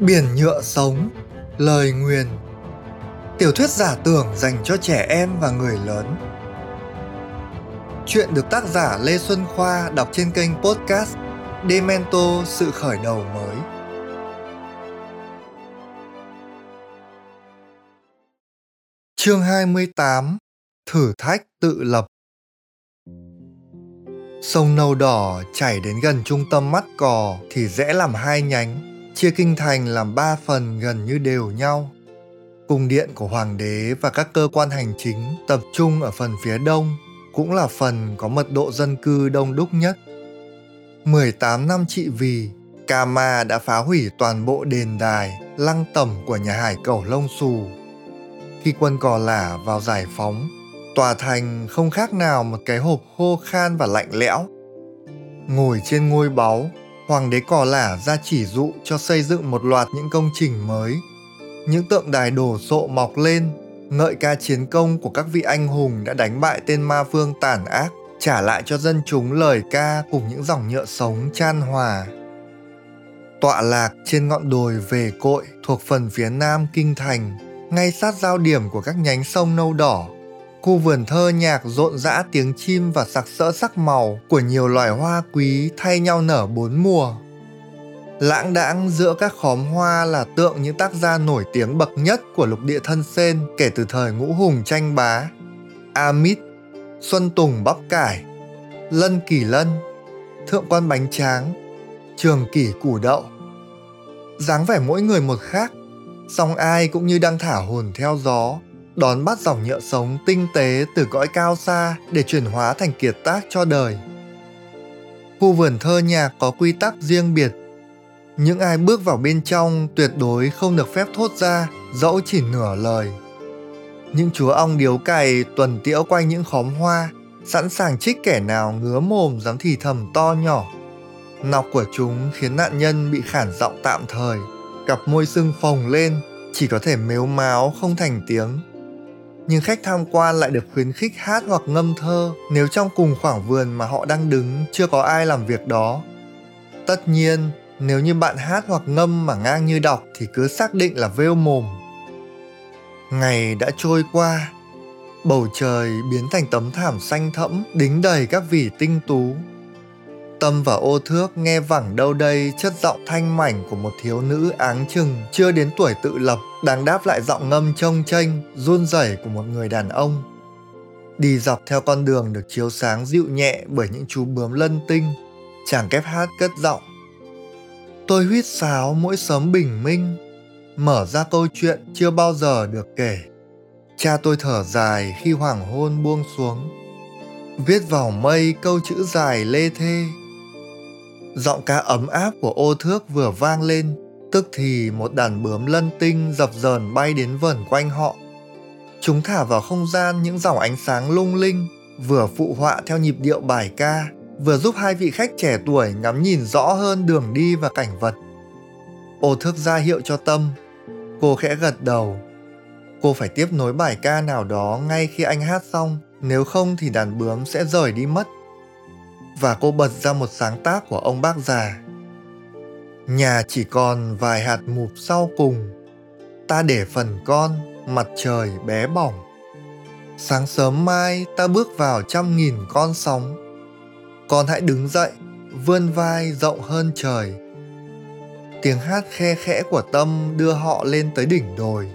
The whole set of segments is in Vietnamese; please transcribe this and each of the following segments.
Biển nhựa sống, lời nguyền. Tiểu thuyết giả tưởng dành cho trẻ em và người lớn. Chuyện được tác giả Lê Xuân Khoa đọc trên kênh podcast Demento Sự Khởi Đầu Mới. Chương 28 Thử thách tự lập. Sông Nâu Đỏ chảy đến gần trung tâm mắt cò thì rẽ làm hai nhánh chia kinh thành làm ba phần gần như đều nhau. Cung điện của hoàng đế và các cơ quan hành chính tập trung ở phần phía đông, cũng là phần có mật độ dân cư đông đúc nhất. 18 năm trị vì, Kama đã phá hủy toàn bộ đền đài, lăng tẩm của nhà hải cẩu lông xù. Khi quân cò lả vào giải phóng, tòa thành không khác nào một cái hộp khô khan và lạnh lẽo. Ngồi trên ngôi báu, hoàng đế cò lả ra chỉ dụ cho xây dựng một loạt những công trình mới. Những tượng đài đổ sộ mọc lên, ngợi ca chiến công của các vị anh hùng đã đánh bại tên ma vương tàn ác, trả lại cho dân chúng lời ca cùng những dòng nhựa sống chan hòa. Tọa lạc trên ngọn đồi về cội thuộc phần phía nam kinh thành, ngay sát giao điểm của các nhánh sông nâu đỏ Khu vườn thơ nhạc rộn rã tiếng chim và sặc sỡ sắc màu của nhiều loài hoa quý thay nhau nở bốn mùa. Lãng đãng giữa các khóm hoa là tượng những tác gia nổi tiếng bậc nhất của lục địa thân sen kể từ thời ngũ hùng tranh bá. Amit, Xuân Tùng bắp cải, Lân Kỳ Lân, Thượng quan bánh tráng, Trường Kỷ củ đậu. dáng vẻ mỗi người một khác, song ai cũng như đang thả hồn theo gió, đón bắt dòng nhựa sống tinh tế từ cõi cao xa để chuyển hóa thành kiệt tác cho đời. Khu vườn thơ nhạc có quy tắc riêng biệt. Những ai bước vào bên trong tuyệt đối không được phép thốt ra dẫu chỉ nửa lời. Những chúa ong điếu cày tuần tiễu quanh những khóm hoa, sẵn sàng trích kẻ nào ngứa mồm dám thì thầm to nhỏ. Nọc của chúng khiến nạn nhân bị khản giọng tạm thời, cặp môi sưng phồng lên, chỉ có thể mếu máo không thành tiếng nhưng khách tham quan lại được khuyến khích hát hoặc ngâm thơ nếu trong cùng khoảng vườn mà họ đang đứng chưa có ai làm việc đó. Tất nhiên, nếu như bạn hát hoặc ngâm mà ngang như đọc thì cứ xác định là vêu mồm. Ngày đã trôi qua, bầu trời biến thành tấm thảm xanh thẫm đính đầy các vỉ tinh tú Tâm và ô thước nghe vẳng đâu đây, chất giọng thanh mảnh của một thiếu nữ áng chừng, chưa đến tuổi tự lập, đang đáp lại giọng ngâm trông chênh, run rẩy của một người đàn ông. Đi dọc theo con đường được chiếu sáng dịu nhẹ bởi những chú bướm lân tinh. Chàng kép hát cất giọng. Tôi huýt sáo mỗi sớm bình minh. Mở ra câu chuyện chưa bao giờ được kể. Cha tôi thở dài khi hoàng hôn buông xuống. Viết vào mây câu chữ dài lê thê. Giọng ca ấm áp của ô thước vừa vang lên, tức thì một đàn bướm lân tinh dập dờn bay đến vần quanh họ. Chúng thả vào không gian những dòng ánh sáng lung linh, vừa phụ họa theo nhịp điệu bài ca, vừa giúp hai vị khách trẻ tuổi ngắm nhìn rõ hơn đường đi và cảnh vật. Ô thước ra hiệu cho Tâm. Cô khẽ gật đầu. Cô phải tiếp nối bài ca nào đó ngay khi anh hát xong, nếu không thì đàn bướm sẽ rời đi mất và cô bật ra một sáng tác của ông bác già. Nhà chỉ còn vài hạt mụp sau cùng, ta để phần con mặt trời bé bỏng. Sáng sớm mai ta bước vào trăm nghìn con sóng. Con hãy đứng dậy, vươn vai rộng hơn trời. Tiếng hát khe khẽ của tâm đưa họ lên tới đỉnh đồi,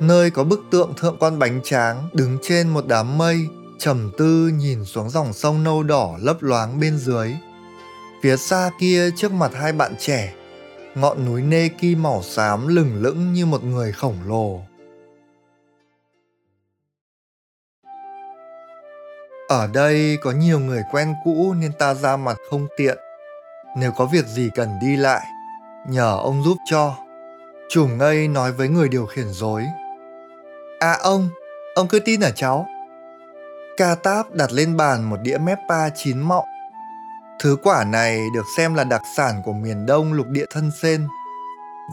nơi có bức tượng thượng con bánh tráng đứng trên một đám mây trầm tư nhìn xuống dòng sông nâu đỏ lấp loáng bên dưới. Phía xa kia trước mặt hai bạn trẻ, ngọn núi nê ki màu xám lừng lững như một người khổng lồ. Ở đây có nhiều người quen cũ nên ta ra mặt không tiện. Nếu có việc gì cần đi lại, nhờ ông giúp cho. Chủ ngây nói với người điều khiển dối. À ông, ông cứ tin ở cháu. Ca táp đặt lên bàn một đĩa mép pa chín mọng. Thứ quả này được xem là đặc sản của miền đông lục địa thân sen.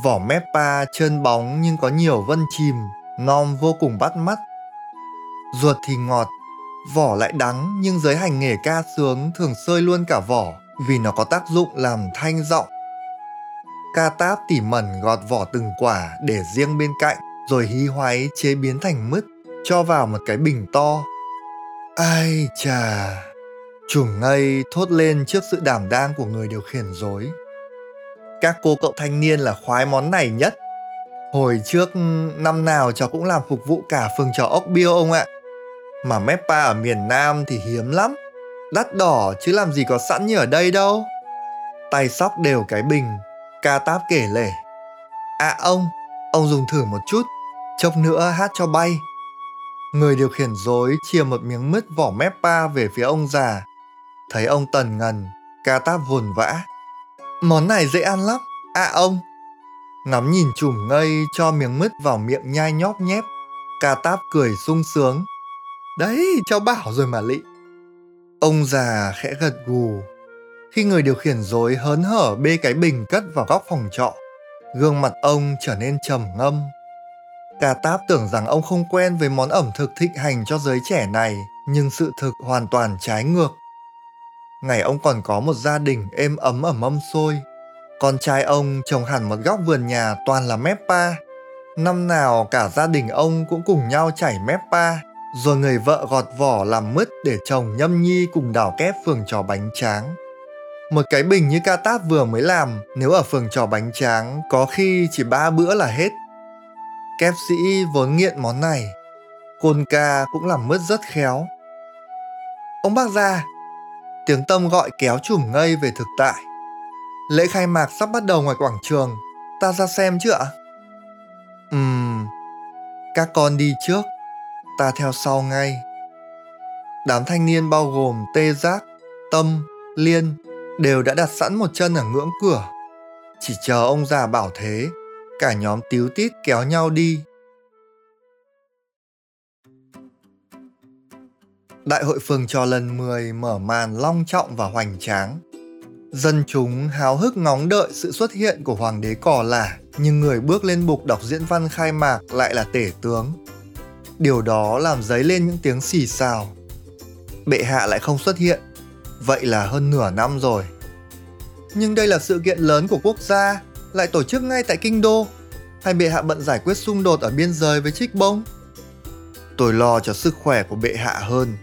Vỏ mép pa trơn bóng nhưng có nhiều vân chìm, non vô cùng bắt mắt. Ruột thì ngọt, vỏ lại đắng nhưng giới hành nghề ca sướng thường sơi luôn cả vỏ vì nó có tác dụng làm thanh giọng. Ca táp tỉ mẩn gọt vỏ từng quả để riêng bên cạnh, rồi hí hoáy chế biến thành mứt, cho vào một cái bình to. Ai chà, chủng ngây thốt lên trước sự đảm đang của người điều khiển dối. Các cô cậu thanh niên là khoái món này nhất. Hồi trước năm nào cháu cũng làm phục vụ cả phường trò ốc biêu ông ạ. Mà Mepa ở miền Nam thì hiếm lắm. Đắt đỏ chứ làm gì có sẵn như ở đây đâu. Tay sóc đều cái bình, ca táp kể lể. À ông, ông dùng thử một chút, chốc nữa hát cho bay. Người điều khiển dối chia một miếng mứt vỏ mép pa về phía ông già. Thấy ông tần ngần, ca táp vồn vã. Món này dễ ăn lắm, à ông. Ngắm nhìn chùm ngây cho miếng mứt vào miệng nhai nhóp nhép. Ca táp cười sung sướng. Đấy, cháu bảo rồi mà lị. Ông già khẽ gật gù. Khi người điều khiển dối hớn hở bê cái bình cất vào góc phòng trọ, gương mặt ông trở nên trầm ngâm. Ca táp tưởng rằng ông không quen với món ẩm thực thịnh hành cho giới trẻ này, nhưng sự thực hoàn toàn trái ngược. Ngày ông còn có một gia đình êm ấm ở mâm xôi. Con trai ông trồng hẳn một góc vườn nhà toàn là mép pa. Năm nào cả gia đình ông cũng cùng nhau chảy mép pa, rồi người vợ gọt vỏ làm mứt để chồng nhâm nhi cùng đảo kép phường trò bánh tráng. Một cái bình như ca táp vừa mới làm, nếu ở phường trò bánh tráng, có khi chỉ ba bữa là hết. Kép sĩ vốn nghiện món này, côn ca cũng làm mứt rất khéo. Ông bác già, tiếng tâm gọi kéo chùm ngây về thực tại. Lễ khai mạc sắp bắt đầu ngoài quảng trường, ta ra xem chứ ạ? Ừm, các con đi trước, ta theo sau ngay. Đám thanh niên bao gồm Tê Giác, Tâm, Liên đều đã đặt sẵn một chân ở ngưỡng cửa. Chỉ chờ ông già bảo thế, cả nhóm tíu tít kéo nhau đi Đại hội phường trò lần 10 mở màn long trọng và hoành tráng. Dân chúng háo hức ngóng đợi sự xuất hiện của hoàng đế cò lả, nhưng người bước lên bục đọc diễn văn khai mạc lại là tể tướng. Điều đó làm dấy lên những tiếng xì xào. Bệ hạ lại không xuất hiện, vậy là hơn nửa năm rồi. Nhưng đây là sự kiện lớn của quốc gia, lại tổ chức ngay tại kinh đô. Hay bệ hạ bận giải quyết xung đột ở biên giới với trích bông? Tôi lo cho sức khỏe của bệ hạ hơn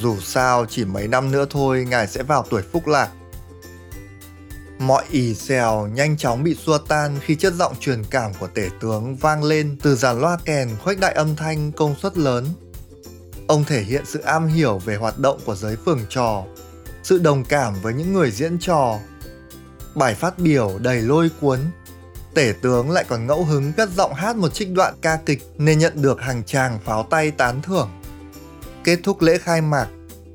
dù sao chỉ mấy năm nữa thôi ngài sẽ vào tuổi phúc lạc. Mọi ỉ xèo nhanh chóng bị xua tan khi chất giọng truyền cảm của tể tướng vang lên từ dàn loa kèn khuếch đại âm thanh công suất lớn. Ông thể hiện sự am hiểu về hoạt động của giới phường trò, sự đồng cảm với những người diễn trò. Bài phát biểu đầy lôi cuốn, tể tướng lại còn ngẫu hứng cất giọng hát một trích đoạn ca kịch nên nhận được hàng tràng pháo tay tán thưởng. Kết thúc lễ khai mạc,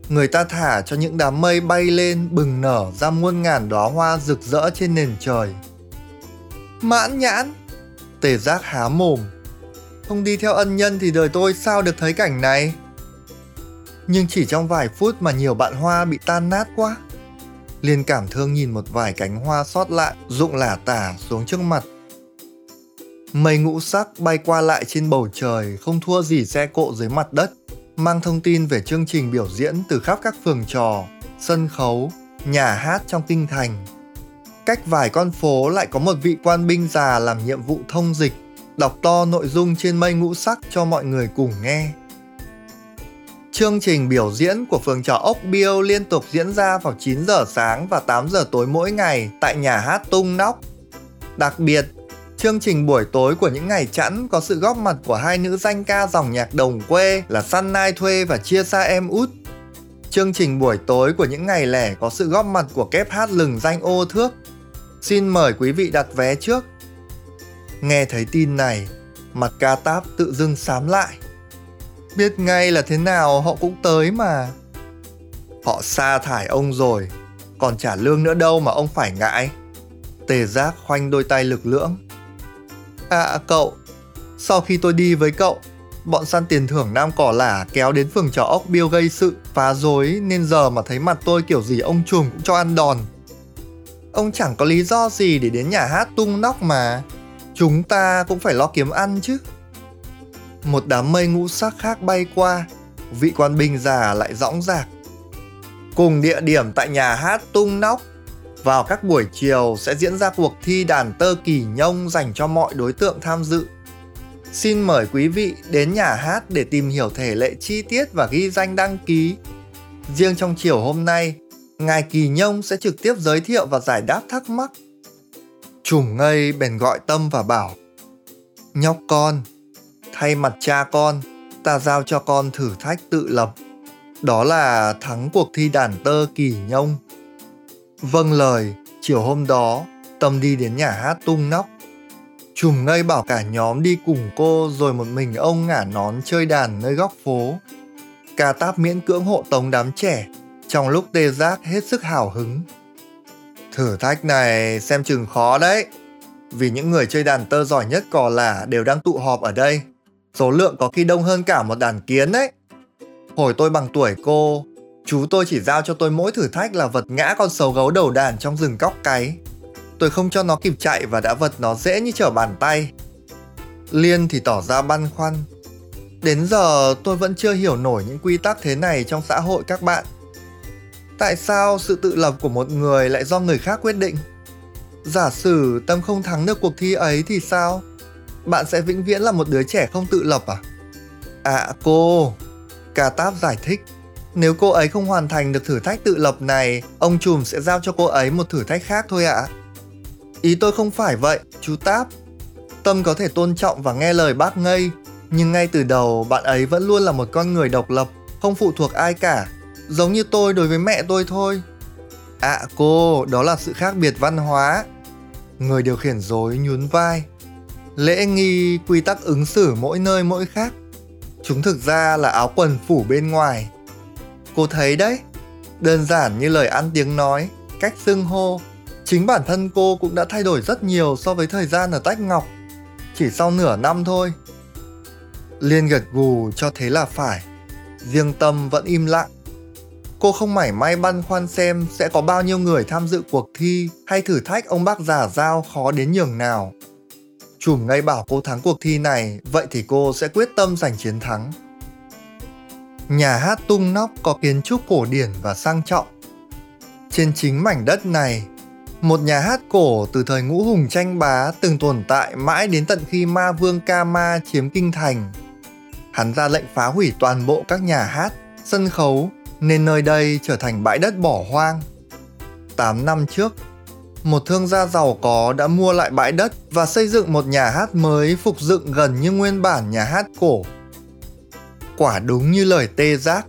người ta thả cho những đám mây bay lên bừng nở ra muôn ngàn đóa hoa rực rỡ trên nền trời. Mãn nhãn, tề giác há mồm. Không đi theo ân nhân thì đời tôi sao được thấy cảnh này? Nhưng chỉ trong vài phút mà nhiều bạn hoa bị tan nát quá liền cảm thương nhìn một vài cánh hoa sót lại rụng lả tả xuống trước mặt. Mây ngũ sắc bay qua lại trên bầu trời không thua gì xe cộ dưới mặt đất mang thông tin về chương trình biểu diễn từ khắp các phường trò, sân khấu, nhà hát trong kinh thành. Cách vài con phố lại có một vị quan binh già làm nhiệm vụ thông dịch, đọc to nội dung trên mây ngũ sắc cho mọi người cùng nghe. Chương trình biểu diễn của phường trò Ốc Biêu liên tục diễn ra vào 9 giờ sáng và 8 giờ tối mỗi ngày tại nhà hát Tung Nóc. Đặc biệt, Chương trình buổi tối của những ngày chẵn có sự góp mặt của hai nữ danh ca dòng nhạc đồng quê là Sun Nai Thuê và Chia Sa Em Út. Chương trình buổi tối của những ngày lẻ có sự góp mặt của kép hát lừng danh ô thước. Xin mời quý vị đặt vé trước. Nghe thấy tin này, mặt ca táp tự dưng sám lại. Biết ngay là thế nào họ cũng tới mà. Họ sa thải ông rồi, còn trả lương nữa đâu mà ông phải ngại. Tề giác khoanh đôi tay lực lưỡng. À, à cậu, sau khi tôi đi với cậu, bọn săn tiền thưởng nam cỏ lả kéo đến phường trò ốc biêu gây sự, phá rối nên giờ mà thấy mặt tôi kiểu gì ông trùm cũng cho ăn đòn. Ông chẳng có lý do gì để đến nhà hát tung nóc mà. Chúng ta cũng phải lo kiếm ăn chứ. Một đám mây ngũ sắc khác bay qua, vị quan binh già lại dõng dạc. Cùng địa điểm tại nhà hát tung nóc, Vào các buổi chiều sẽ diễn ra cuộc thi đàn tơ kỳ nhông dành cho mọi đối tượng tham dự. Xin mời quý vị đến nhà hát để tìm hiểu thể lệ chi tiết và ghi danh đăng ký. Riêng trong chiều hôm nay, Ngài Kỳ Nhông sẽ trực tiếp giới thiệu và giải đáp thắc mắc. Trùm ngây bèn gọi Tâm và bảo Nhóc con, thay mặt cha con, ta giao cho con thử thách tự lập. Đó là thắng cuộc thi đàn tơ Kỳ Nhông. Vâng lời, chiều hôm đó, Tâm đi đến nhà hát tung nóc. Trùm ngây bảo cả nhóm đi cùng cô rồi một mình ông ngả nón chơi đàn nơi góc phố. Ca táp miễn cưỡng hộ tống đám trẻ trong lúc tê giác hết sức hào hứng. Thử thách này xem chừng khó đấy, vì những người chơi đàn tơ giỏi nhất cò là đều đang tụ họp ở đây. Số lượng có khi đông hơn cả một đàn kiến đấy. Hồi tôi bằng tuổi cô, chú tôi chỉ giao cho tôi mỗi thử thách là vật ngã con sấu gấu đầu đàn trong rừng cóc cái. Tôi không cho nó kịp chạy và đã vật nó dễ như trở bàn tay. Liên thì tỏ ra băn khoăn. Đến giờ tôi vẫn chưa hiểu nổi những quy tắc thế này trong xã hội các bạn tại sao sự tự lập của một người lại do người khác quyết định giả sử tâm không thắng được cuộc thi ấy thì sao bạn sẽ vĩnh viễn là một đứa trẻ không tự lập à? À cô cà táp giải thích. Nếu cô ấy không hoàn thành được thử thách tự lập này, ông trùm sẽ giao cho cô ấy một thử thách khác thôi ạ. À. ý tôi không phải vậy, chú táp. Tâm có thể tôn trọng và nghe lời bác ngây, nhưng ngay từ đầu bạn ấy vẫn luôn là một con người độc lập, không phụ thuộc ai cả. Giống như tôi đối với mẹ tôi thôi. À cô, đó là sự khác biệt văn hóa. Người điều khiển dối nhún vai lễ nghi quy tắc ứng xử mỗi nơi mỗi khác. Chúng thực ra là áo quần phủ bên ngoài. Cô thấy đấy, đơn giản như lời ăn tiếng nói, cách xưng hô. Chính bản thân cô cũng đã thay đổi rất nhiều so với thời gian ở tách ngọc, chỉ sau nửa năm thôi. Liên gật gù cho thế là phải, riêng tâm vẫn im lặng. Cô không mảy may băn khoăn xem sẽ có bao nhiêu người tham dự cuộc thi hay thử thách ông bác già giao khó đến nhường nào. Chùm ngay bảo cô thắng cuộc thi này, vậy thì cô sẽ quyết tâm giành chiến thắng. Nhà hát tung nóc có kiến trúc cổ điển và sang trọng. Trên chính mảnh đất này, một nhà hát cổ từ thời ngũ hùng tranh bá từng tồn tại mãi đến tận khi ma vương Kama chiếm kinh thành. Hắn ra lệnh phá hủy toàn bộ các nhà hát, sân khấu nên nơi đây trở thành bãi đất bỏ hoang. 8 năm trước, một thương gia giàu có đã mua lại bãi đất và xây dựng một nhà hát mới phục dựng gần như nguyên bản nhà hát cổ. Quả đúng như lời tê giác,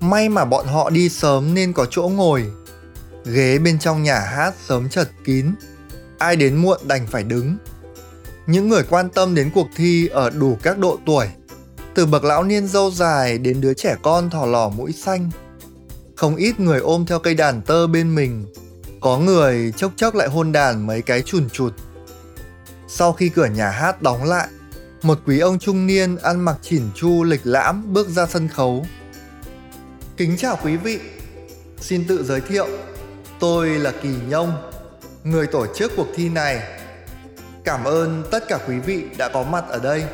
may mà bọn họ đi sớm nên có chỗ ngồi. Ghế bên trong nhà hát sớm chật kín, ai đến muộn đành phải đứng. Những người quan tâm đến cuộc thi ở đủ các độ tuổi – từ bậc lão niên dâu dài đến đứa trẻ con thỏ lò mũi xanh. Không ít người ôm theo cây đàn tơ bên mình, có người chốc chốc lại hôn đàn mấy cái chùn chụt. Sau khi cửa nhà hát đóng lại, một quý ông trung niên ăn mặc chỉn chu lịch lãm bước ra sân khấu. Kính chào quý vị, xin tự giới thiệu, tôi là Kỳ Nhông, người tổ chức cuộc thi này. Cảm ơn tất cả quý vị đã có mặt ở đây.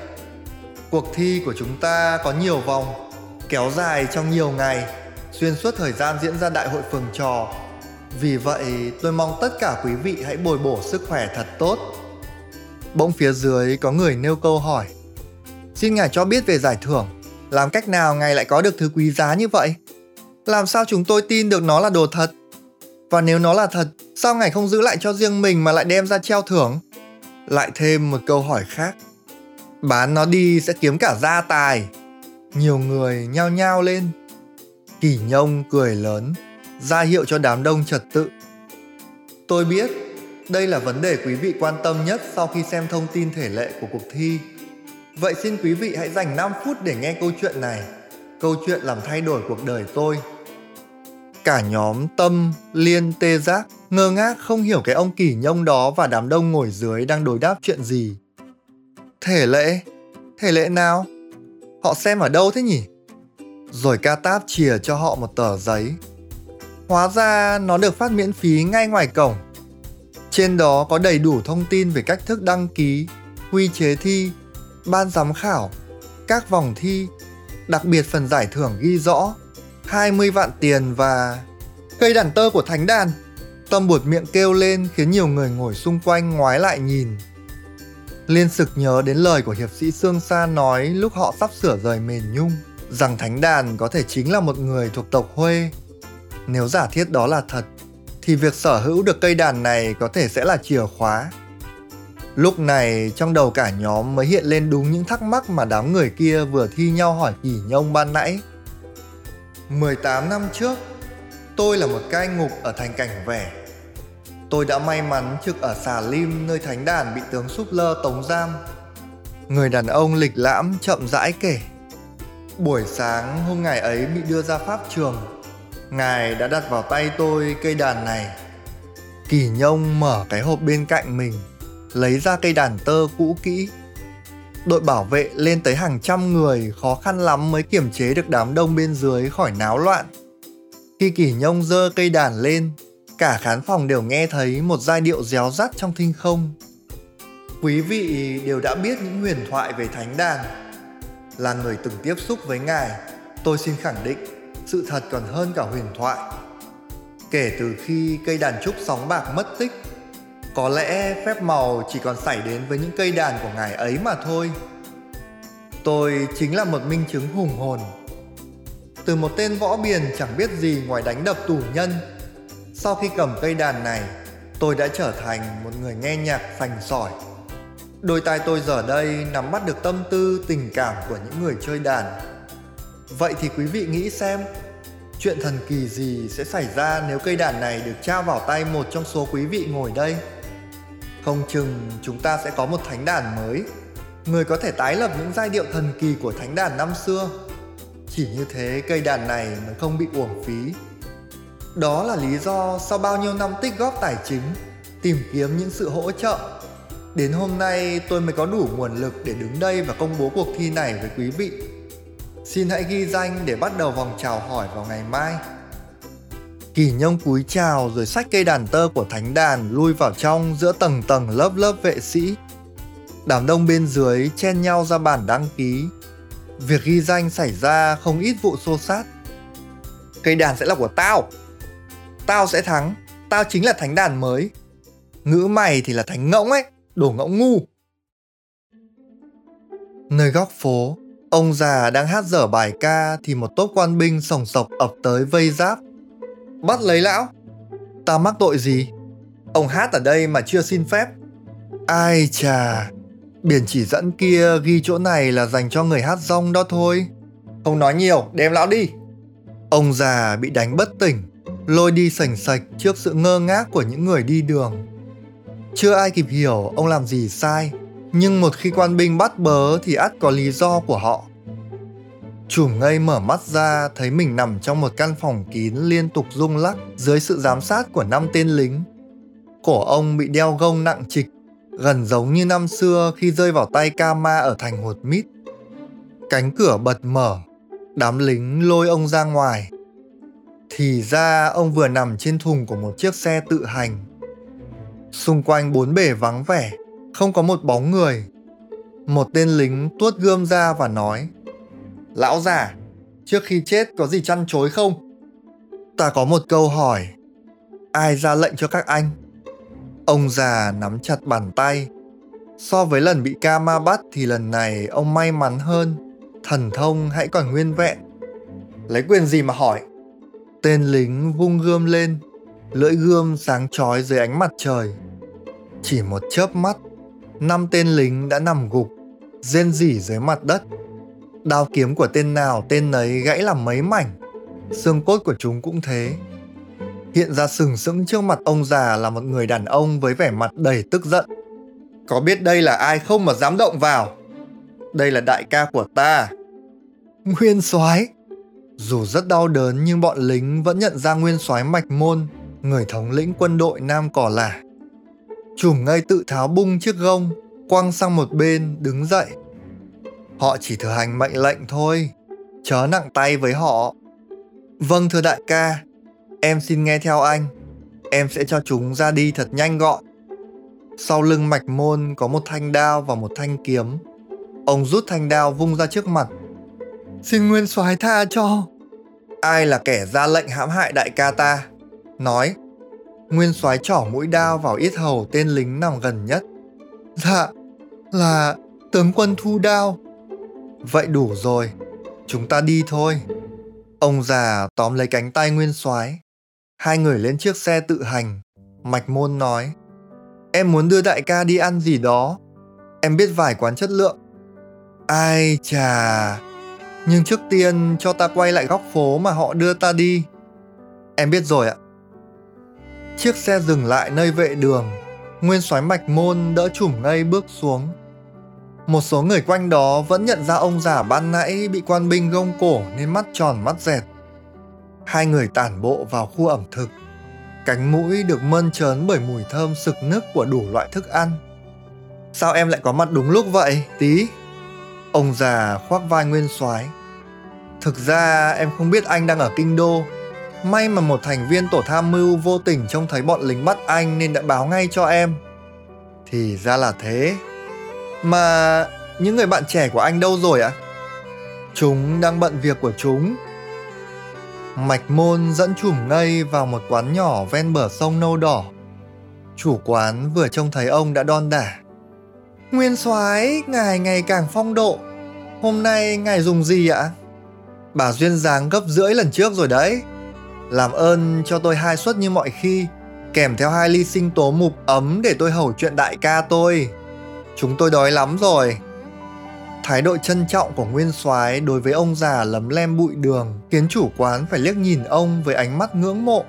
Cuộc thi của chúng ta có nhiều vòng, kéo dài trong nhiều ngày, xuyên suốt thời gian diễn ra đại hội phường trò. Vì vậy, tôi mong tất cả quý vị hãy bồi bổ sức khỏe thật tốt. Bỗng phía dưới có người nêu câu hỏi. Xin ngài cho biết về giải thưởng, làm cách nào ngài lại có được thứ quý giá như vậy? Làm sao chúng tôi tin được nó là đồ thật? Và nếu nó là thật, sao ngài không giữ lại cho riêng mình mà lại đem ra treo thưởng? Lại thêm một câu hỏi khác Bán nó đi sẽ kiếm cả gia tài. Nhiều người nhao nhao lên. Kỳ nhông cười lớn, ra hiệu cho đám đông trật tự. Tôi biết, đây là vấn đề quý vị quan tâm nhất sau khi xem thông tin thể lệ của cuộc thi. Vậy xin quý vị hãy dành 5 phút để nghe câu chuyện này. Câu chuyện làm thay đổi cuộc đời tôi. Cả nhóm Tâm, Liên, Tê Giác ngơ ngác không hiểu cái ông kỳ nhông đó và đám đông ngồi dưới đang đối đáp chuyện gì. Thể lệ? Thể lệ nào? Họ xem ở đâu thế nhỉ? Rồi ca táp chìa cho họ một tờ giấy. Hóa ra nó được phát miễn phí ngay ngoài cổng. Trên đó có đầy đủ thông tin về cách thức đăng ký, quy chế thi, ban giám khảo, các vòng thi, đặc biệt phần giải thưởng ghi rõ 20 vạn tiền và cây đàn tơ của thánh đàn. Tâm buột miệng kêu lên khiến nhiều người ngồi xung quanh ngoái lại nhìn. Liên sực nhớ đến lời của hiệp sĩ Sương Sa nói lúc họ sắp sửa rời mền nhung, rằng thánh đàn có thể chính là một người thuộc tộc Huê. Nếu giả thiết đó là thật, thì việc sở hữu được cây đàn này có thể sẽ là chìa khóa. Lúc này trong đầu cả nhóm mới hiện lên đúng những thắc mắc mà đám người kia vừa thi nhau hỏi kỳ nhông ban nãy. 18 năm trước, tôi là một cai ngục ở thành cảnh vẻ Tôi đã may mắn trực ở xà lim nơi thánh đàn bị tướng súp lơ tống giam. Người đàn ông lịch lãm chậm rãi kể. Buổi sáng hôm ngày ấy bị đưa ra pháp trường, ngài đã đặt vào tay tôi cây đàn này. Kỳ nhông mở cái hộp bên cạnh mình, lấy ra cây đàn tơ cũ kỹ. Đội bảo vệ lên tới hàng trăm người khó khăn lắm mới kiểm chế được đám đông bên dưới khỏi náo loạn. Khi kỳ nhông giơ cây đàn lên, cả khán phòng đều nghe thấy một giai điệu réo rắt trong thinh không. Quý vị đều đã biết những huyền thoại về thánh đàn. Là người từng tiếp xúc với ngài, tôi xin khẳng định sự thật còn hơn cả huyền thoại. Kể từ khi cây đàn trúc sóng bạc mất tích, có lẽ phép màu chỉ còn xảy đến với những cây đàn của ngài ấy mà thôi. Tôi chính là một minh chứng hùng hồn. Từ một tên võ biền chẳng biết gì ngoài đánh đập tù nhân sau khi cầm cây đàn này, tôi đã trở thành một người nghe nhạc sành sỏi. Đôi tai tôi giờ đây nắm bắt được tâm tư, tình cảm của những người chơi đàn. Vậy thì quý vị nghĩ xem, chuyện thần kỳ gì sẽ xảy ra nếu cây đàn này được trao vào tay một trong số quý vị ngồi đây? Không chừng chúng ta sẽ có một thánh đàn mới, người có thể tái lập những giai điệu thần kỳ của thánh đàn năm xưa. Chỉ như thế cây đàn này mới không bị uổng phí đó là lý do sau bao nhiêu năm tích góp tài chính, tìm kiếm những sự hỗ trợ. Đến hôm nay tôi mới có đủ nguồn lực để đứng đây và công bố cuộc thi này với quý vị. Xin hãy ghi danh để bắt đầu vòng chào hỏi vào ngày mai. Kỳ nhông cúi chào rồi xách cây đàn tơ của thánh đàn lui vào trong giữa tầng tầng lớp lớp vệ sĩ. Đám đông bên dưới chen nhau ra bản đăng ký. Việc ghi danh xảy ra không ít vụ xô sát. Cây đàn sẽ là của tao, Tao sẽ thắng, tao chính là thánh đàn mới. Ngữ mày thì là thánh ngỗng ấy, đồ ngỗng ngu. Nơi góc phố, ông già đang hát dở bài ca thì một tốp quan binh sòng sọc ập tới vây giáp. Bắt lấy lão. Ta mắc tội gì? Ông hát ở đây mà chưa xin phép. Ai chà, biển chỉ dẫn kia ghi chỗ này là dành cho người hát rong đó thôi. Không nói nhiều, đem lão đi. Ông già bị đánh bất tỉnh, lôi đi sành sạch trước sự ngơ ngác của những người đi đường. Chưa ai kịp hiểu ông làm gì sai, nhưng một khi quan binh bắt bớ thì ắt có lý do của họ. Chủ ngây mở mắt ra thấy mình nằm trong một căn phòng kín liên tục rung lắc dưới sự giám sát của năm tên lính. Cổ ông bị đeo gông nặng trịch, gần giống như năm xưa khi rơi vào tay Kama ở thành hột mít. Cánh cửa bật mở, đám lính lôi ông ra ngoài thì ra ông vừa nằm trên thùng của một chiếc xe tự hành. Xung quanh bốn bể vắng vẻ, không có một bóng người. Một tên lính tuốt gươm ra và nói Lão già, trước khi chết có gì chăn chối không? Ta có một câu hỏi. Ai ra lệnh cho các anh? Ông già nắm chặt bàn tay. So với lần bị ca ma bắt thì lần này ông may mắn hơn. Thần thông hãy còn nguyên vẹn. Lấy quyền gì mà hỏi? Tên lính vung gươm lên, lưỡi gươm sáng chói dưới ánh mặt trời. Chỉ một chớp mắt, năm tên lính đã nằm gục, rên rỉ dưới mặt đất. Đao kiếm của tên nào tên nấy gãy làm mấy mảnh, xương cốt của chúng cũng thế. Hiện ra sừng sững trước mặt ông già là một người đàn ông với vẻ mặt đầy tức giận. Có biết đây là ai không mà dám động vào? Đây là đại ca của ta. Nguyên soái dù rất đau đớn nhưng bọn lính vẫn nhận ra nguyên soái mạch môn, người thống lĩnh quân đội Nam Cỏ Lả. Chùm ngay tự tháo bung chiếc gông, quăng sang một bên, đứng dậy. Họ chỉ thừa hành mệnh lệnh thôi, chớ nặng tay với họ. Vâng thưa đại ca, em xin nghe theo anh. Em sẽ cho chúng ra đi thật nhanh gọn. Sau lưng mạch môn có một thanh đao và một thanh kiếm. Ông rút thanh đao vung ra trước mặt. Xin nguyên soái tha cho ai là kẻ ra lệnh hãm hại đại ca ta nói Nguyên soái trỏ mũi đao vào yết hầu tên lính nằm gần nhất. Dạ, là tướng quân thu đao. Vậy đủ rồi, chúng ta đi thôi. Ông già tóm lấy cánh tay Nguyên soái. Hai người lên chiếc xe tự hành. Mạch Môn nói, em muốn đưa đại ca đi ăn gì đó. Em biết vài quán chất lượng. Ai chà, nhưng trước tiên cho ta quay lại góc phố mà họ đưa ta đi. Em biết rồi ạ. Chiếc xe dừng lại nơi vệ đường. Nguyên soái mạch môn đỡ chủm ngây bước xuống. Một số người quanh đó vẫn nhận ra ông già ban nãy bị quan binh gông cổ nên mắt tròn mắt dẹt. Hai người tản bộ vào khu ẩm thực. Cánh mũi được mơn trớn bởi mùi thơm sực nức của đủ loại thức ăn. Sao em lại có mặt đúng lúc vậy, tí? Ông già khoác vai Nguyên soái. Thực ra em không biết anh đang ở kinh đô. May mà một thành viên tổ tham mưu vô tình trông thấy bọn lính bắt anh nên đã báo ngay cho em. Thì ra là thế. Mà những người bạn trẻ của anh đâu rồi ạ? Chúng đang bận việc của chúng. Mạch môn dẫn chùm ngây vào một quán nhỏ ven bờ sông nâu đỏ. Chủ quán vừa trông thấy ông đã đon đả. Nguyên soái, ngài ngày càng phong độ. Hôm nay ngài dùng gì ạ? Bà duyên dáng gấp rưỡi lần trước rồi đấy. Làm ơn cho tôi hai suất như mọi khi, kèm theo hai ly sinh tố mục ấm để tôi hầu chuyện đại ca tôi. Chúng tôi đói lắm rồi. Thái độ trân trọng của Nguyên Soái đối với ông già lấm lem bụi đường khiến chủ quán phải liếc nhìn ông với ánh mắt ngưỡng mộ.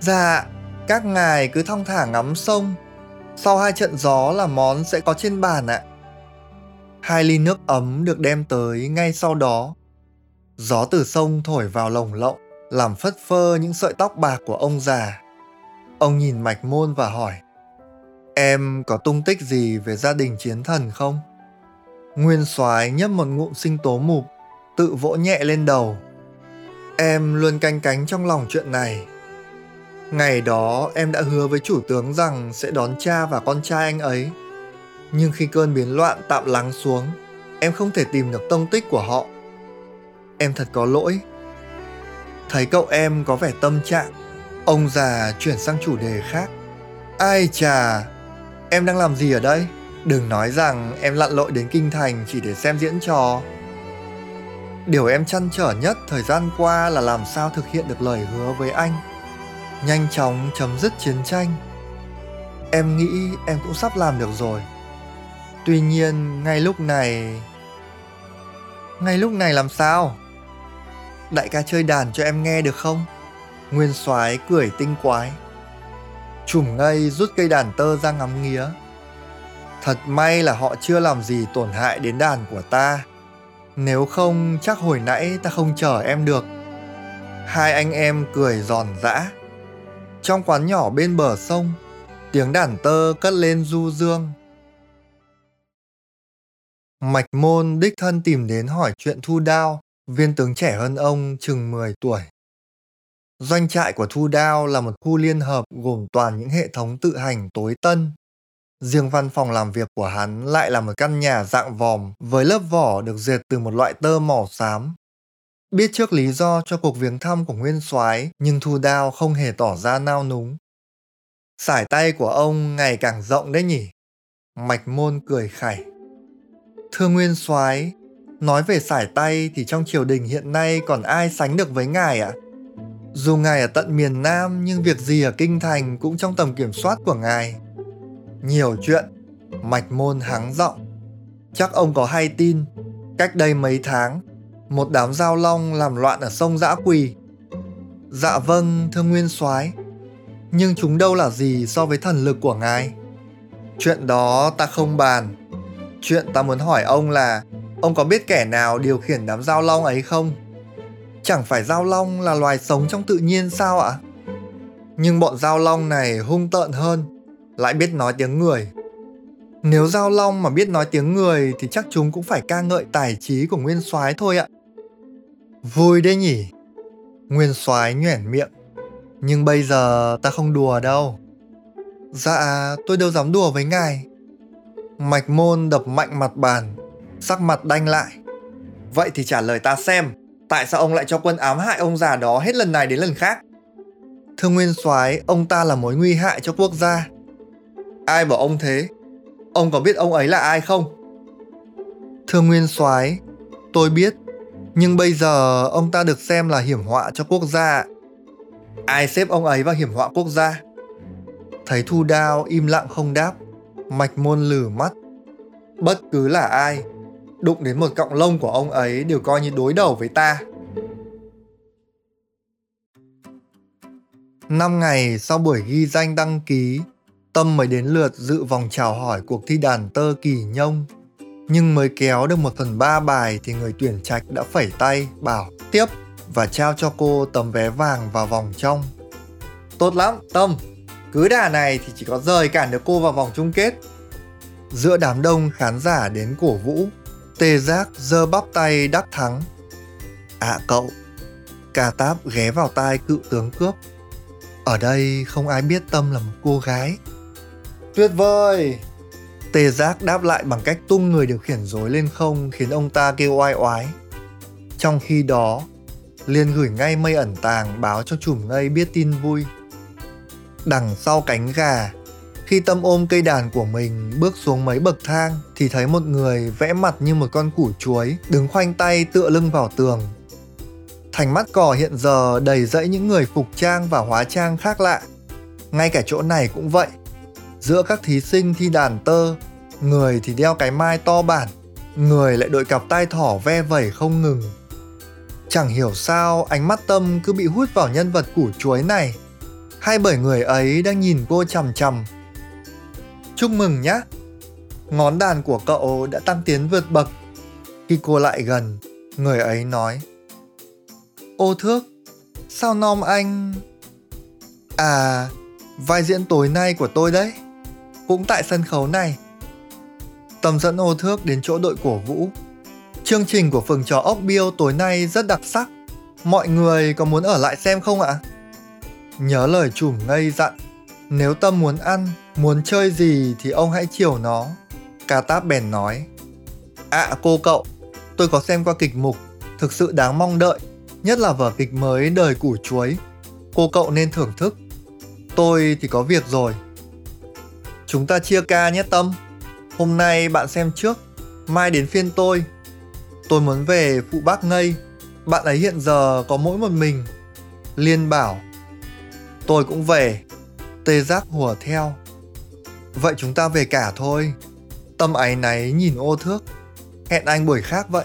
Dạ, các ngài cứ thong thả ngắm sông. Sau hai trận gió là món sẽ có trên bàn ạ. Hai ly nước ấm được đem tới ngay sau đó. Gió từ sông thổi vào lồng lộng, làm phất phơ những sợi tóc bạc của ông già. Ông nhìn mạch môn và hỏi, Em có tung tích gì về gia đình chiến thần không? Nguyên soái nhấp một ngụm sinh tố mục, tự vỗ nhẹ lên đầu. Em luôn canh cánh trong lòng chuyện này. Ngày đó em đã hứa với chủ tướng rằng sẽ đón cha và con trai anh ấy. Nhưng khi cơn biến loạn tạm lắng xuống, em không thể tìm được tông tích của họ. Em thật có lỗi. Thấy cậu em có vẻ tâm trạng, ông già chuyển sang chủ đề khác. Ai chà, em đang làm gì ở đây? Đừng nói rằng em lặn lội đến kinh thành chỉ để xem diễn trò. Điều em chăn trở nhất thời gian qua là làm sao thực hiện được lời hứa với anh. Nhanh chóng chấm dứt chiến tranh. Em nghĩ em cũng sắp làm được rồi. Tuy nhiên, ngay lúc này... Ngay lúc này làm sao? Đại ca chơi đàn cho em nghe được không? Nguyên soái cười tinh quái. Chùm ngây rút cây đàn tơ ra ngắm nghía Thật may là họ chưa làm gì tổn hại đến đàn của ta. Nếu không chắc hồi nãy ta không chở em được. Hai anh em cười giòn giã. Trong quán nhỏ bên bờ sông, tiếng đàn tơ cất lên du dương. Mạch môn đích thân tìm đến hỏi chuyện Thu Đao, viên tướng trẻ hơn ông chừng 10 tuổi. Doanh trại của Thu Đao là một khu liên hợp gồm toàn những hệ thống tự hành tối tân Riêng văn phòng làm việc của hắn lại là một căn nhà dạng vòm với lớp vỏ được dệt từ một loại tơ màu xám. Biết trước lý do cho cuộc viếng thăm của Nguyên Soái, nhưng Thu Đao không hề tỏ ra nao núng. Sải tay của ông ngày càng rộng đấy nhỉ? Mạch Môn cười khẩy. Thưa Nguyên Soái, nói về sải tay thì trong triều đình hiện nay còn ai sánh được với ngài ạ? À? Dù ngài ở tận miền Nam, nhưng việc gì ở kinh thành cũng trong tầm kiểm soát của ngài nhiều chuyện, mạch môn háng giọng chắc ông có hay tin, cách đây mấy tháng, một đám giao long làm loạn ở sông dã quỳ dạ vâng thưa nguyên soái, nhưng chúng đâu là gì so với thần lực của ngài chuyện đó ta không bàn chuyện ta muốn hỏi ông là ông có biết kẻ nào điều khiển đám giao long ấy không chẳng phải giao long là loài sống trong tự nhiên sao ạ nhưng bọn giao long này hung tợn hơn lại biết nói tiếng người. Nếu Giao Long mà biết nói tiếng người thì chắc chúng cũng phải ca ngợi tài trí của Nguyên Soái thôi ạ. Vui đấy nhỉ? Nguyên Soái nhoẻn miệng. Nhưng bây giờ ta không đùa đâu. Dạ, tôi đâu dám đùa với ngài. Mạch môn đập mạnh mặt bàn, sắc mặt đanh lại. Vậy thì trả lời ta xem, tại sao ông lại cho quân ám hại ông già đó hết lần này đến lần khác? Thưa Nguyên soái, ông ta là mối nguy hại cho quốc gia. Ai bảo ông thế? Ông có biết ông ấy là ai không? Thưa Nguyên soái, tôi biết, nhưng bây giờ ông ta được xem là hiểm họa cho quốc gia. Ai xếp ông ấy vào hiểm họa quốc gia? Thấy Thu Đao im lặng không đáp, mạch môn lử mắt. Bất cứ là ai, đụng đến một cọng lông của ông ấy đều coi như đối đầu với ta. Năm ngày sau buổi ghi danh đăng ký, Tâm mới đến lượt dự vòng chào hỏi cuộc thi đàn tơ kỳ nhông. Nhưng mới kéo được một phần ba bài thì người tuyển trạch đã phẩy tay, bảo tiếp và trao cho cô tấm vé vàng vào vòng trong. Tốt lắm, Tâm, cứ đà này thì chỉ có rời cản được cô vào vòng chung kết. Giữa đám đông khán giả đến cổ vũ, tê giác giơ bắp tay đắc thắng. À cậu, ca táp ghé vào tai cựu tướng cướp. Ở đây không ai biết Tâm là một cô gái. Tuyệt vời! Tê giác đáp lại bằng cách tung người điều khiển rối lên không khiến ông ta kêu oai oái. Trong khi đó, Liên gửi ngay mây ẩn tàng báo cho chùm ngây biết tin vui. Đằng sau cánh gà, khi Tâm ôm cây đàn của mình bước xuống mấy bậc thang thì thấy một người vẽ mặt như một con củ chuối đứng khoanh tay tựa lưng vào tường. Thành mắt cỏ hiện giờ đầy rẫy những người phục trang và hóa trang khác lạ. Ngay cả chỗ này cũng vậy. Giữa các thí sinh thi đàn tơ, người thì đeo cái mai to bản, người lại đội cặp tai thỏ ve vẩy không ngừng. Chẳng hiểu sao ánh mắt Tâm cứ bị hút vào nhân vật củ chuối này hay bởi người ấy đang nhìn cô chằm chằm Chúc mừng nhé! Ngón đàn của cậu đã tăng tiến vượt bậc. Khi cô lại gần, người ấy nói Ô thước, sao nom anh... À, vai diễn tối nay của tôi đấy. Cũng tại sân khấu này. Tầm dẫn ô thước đến chỗ đội cổ vũ. Chương trình của phường trò ốc biêu tối nay rất đặc sắc. Mọi người có muốn ở lại xem không ạ? Nhớ lời chùm ngây dặn nếu Tâm muốn ăn, muốn chơi gì thì ông hãy chiều nó. Cà táp bèn nói. À cô cậu, tôi có xem qua kịch mục, thực sự đáng mong đợi, nhất là vở kịch mới Đời Củ Chuối. Cô cậu nên thưởng thức. Tôi thì có việc rồi. Chúng ta chia ca nhé Tâm. Hôm nay bạn xem trước, mai đến phiên tôi. Tôi muốn về phụ bác ngây, bạn ấy hiện giờ có mỗi một mình. Liên bảo, tôi cũng về, Tê giác hùa theo. Vậy chúng ta về cả thôi. Tâm áy náy nhìn ô thước. Hẹn anh buổi khác vậy.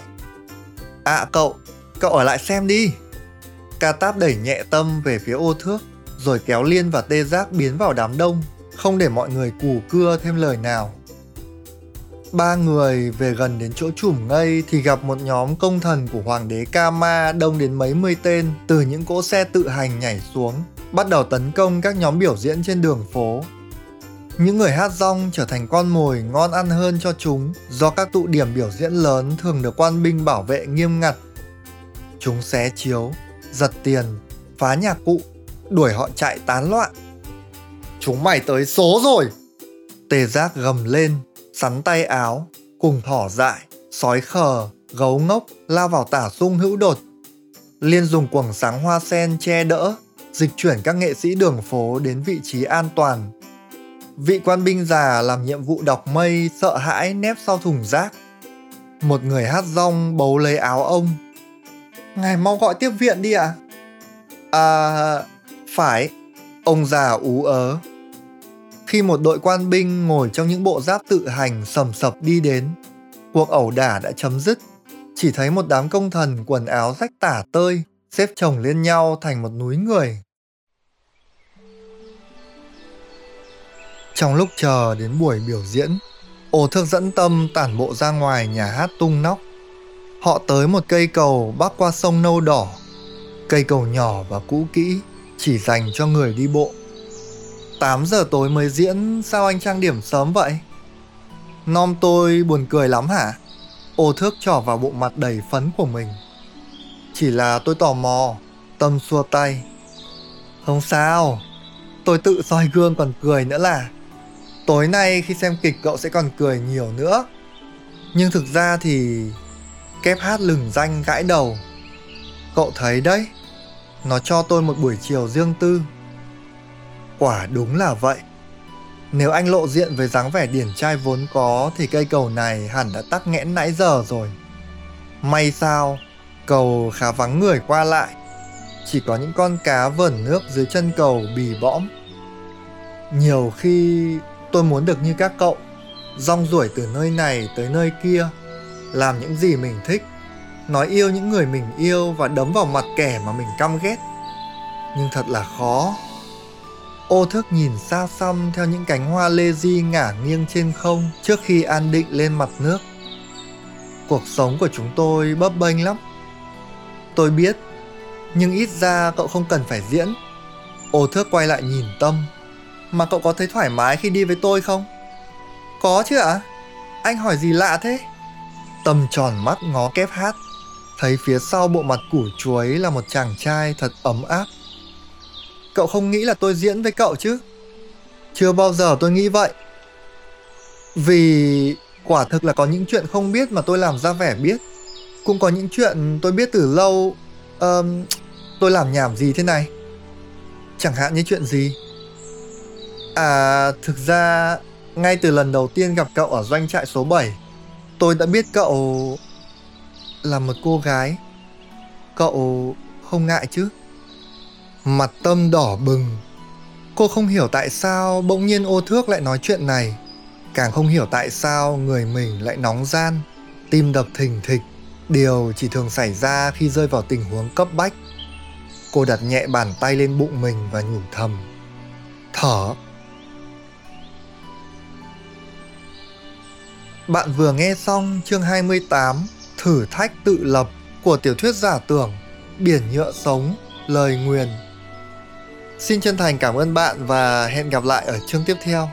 À cậu, cậu ở lại xem đi. Ca táp đẩy nhẹ tâm về phía ô thước, rồi kéo liên và tê giác biến vào đám đông, không để mọi người cù cưa thêm lời nào. Ba người về gần đến chỗ chùm ngây thì gặp một nhóm công thần của hoàng đế Kama đông đến mấy mươi tên từ những cỗ xe tự hành nhảy xuống bắt đầu tấn công các nhóm biểu diễn trên đường phố. Những người hát rong trở thành con mồi ngon ăn hơn cho chúng do các tụ điểm biểu diễn lớn thường được quan binh bảo vệ nghiêm ngặt. Chúng xé chiếu, giật tiền, phá nhạc cụ, đuổi họ chạy tán loạn. Chúng mày tới số rồi! Tề giác gầm lên, sắn tay áo, cùng thỏ dại, sói khờ, gấu ngốc lao vào tả sung hữu đột. Liên dùng quầng sáng hoa sen che đỡ dịch chuyển các nghệ sĩ đường phố đến vị trí an toàn. Vị quan binh già làm nhiệm vụ đọc mây sợ hãi nép sau thùng rác. Một người hát rong bấu lấy áo ông. Ngài mau gọi tiếp viện đi ạ. À? à, phải. Ông già ú ớ. Khi một đội quan binh ngồi trong những bộ giáp tự hành sầm sập đi đến, cuộc ẩu đả đã chấm dứt. Chỉ thấy một đám công thần quần áo rách tả tơi, xếp chồng lên nhau thành một núi người. Trong lúc chờ đến buổi biểu diễn, ổ thước dẫn tâm tản bộ ra ngoài nhà hát tung nóc. Họ tới một cây cầu bắc qua sông nâu đỏ. Cây cầu nhỏ và cũ kỹ, chỉ dành cho người đi bộ. 8 giờ tối mới diễn, sao anh trang điểm sớm vậy? Nom tôi buồn cười lắm hả? Ô thước trỏ vào bộ mặt đầy phấn của mình. Chỉ là tôi tò mò, tâm xua tay. Không sao, tôi tự soi gương còn cười nữa là tối nay khi xem kịch cậu sẽ còn cười nhiều nữa nhưng thực ra thì kép hát lừng danh gãi đầu cậu thấy đấy nó cho tôi một buổi chiều riêng tư Quả đúng là vậy. Nếu anh lộ diện với dáng vẻ điển trai vốn có thì cây cầu này hẳn đã tắc nghẽn nãy giờ rồi. May sao, cầu khá vắng người qua lại. Chỉ có những con cá vẩn nước dưới chân cầu bì bõm. Nhiều khi tôi muốn được như các cậu, rong ruổi từ nơi này tới nơi kia, làm những gì mình thích, nói yêu những người mình yêu và đấm vào mặt kẻ mà mình căm ghét. Nhưng thật là khó. Ô thức nhìn xa xăm theo những cánh hoa lê di ngả nghiêng trên không trước khi an định lên mặt nước. Cuộc sống của chúng tôi bấp bênh lắm. Tôi biết, nhưng ít ra cậu không cần phải diễn. Ô thước quay lại nhìn Tâm. Mà cậu có thấy thoải mái khi đi với tôi không? Có chứ ạ? À? Anh hỏi gì lạ thế? Tâm tròn mắt ngó kép hát. Thấy phía sau bộ mặt củ chuối là một chàng trai thật ấm áp. Cậu không nghĩ là tôi diễn với cậu chứ? Chưa bao giờ tôi nghĩ vậy. Vì quả thực là có những chuyện không biết mà tôi làm ra vẻ biết. Cũng có những chuyện tôi biết từ lâu. Um, tôi làm nhảm gì thế này? Chẳng hạn như chuyện gì? À, thực ra ngay từ lần đầu tiên gặp cậu ở doanh trại số 7, tôi đã biết cậu là một cô gái. Cậu không ngại chứ? Mặt tâm đỏ bừng. Cô không hiểu tại sao bỗng nhiên ô thước lại nói chuyện này. Càng không hiểu tại sao người mình lại nóng gian, tim đập thình thịch. Điều chỉ thường xảy ra khi rơi vào tình huống cấp bách. Cô đặt nhẹ bàn tay lên bụng mình và nhủ thầm. Thở. Bạn vừa nghe xong chương 28 Thử thách tự lập của tiểu thuyết giả tưởng Biển nhựa sống, lời nguyền Xin chân thành cảm ơn bạn và hẹn gặp lại ở chương tiếp theo.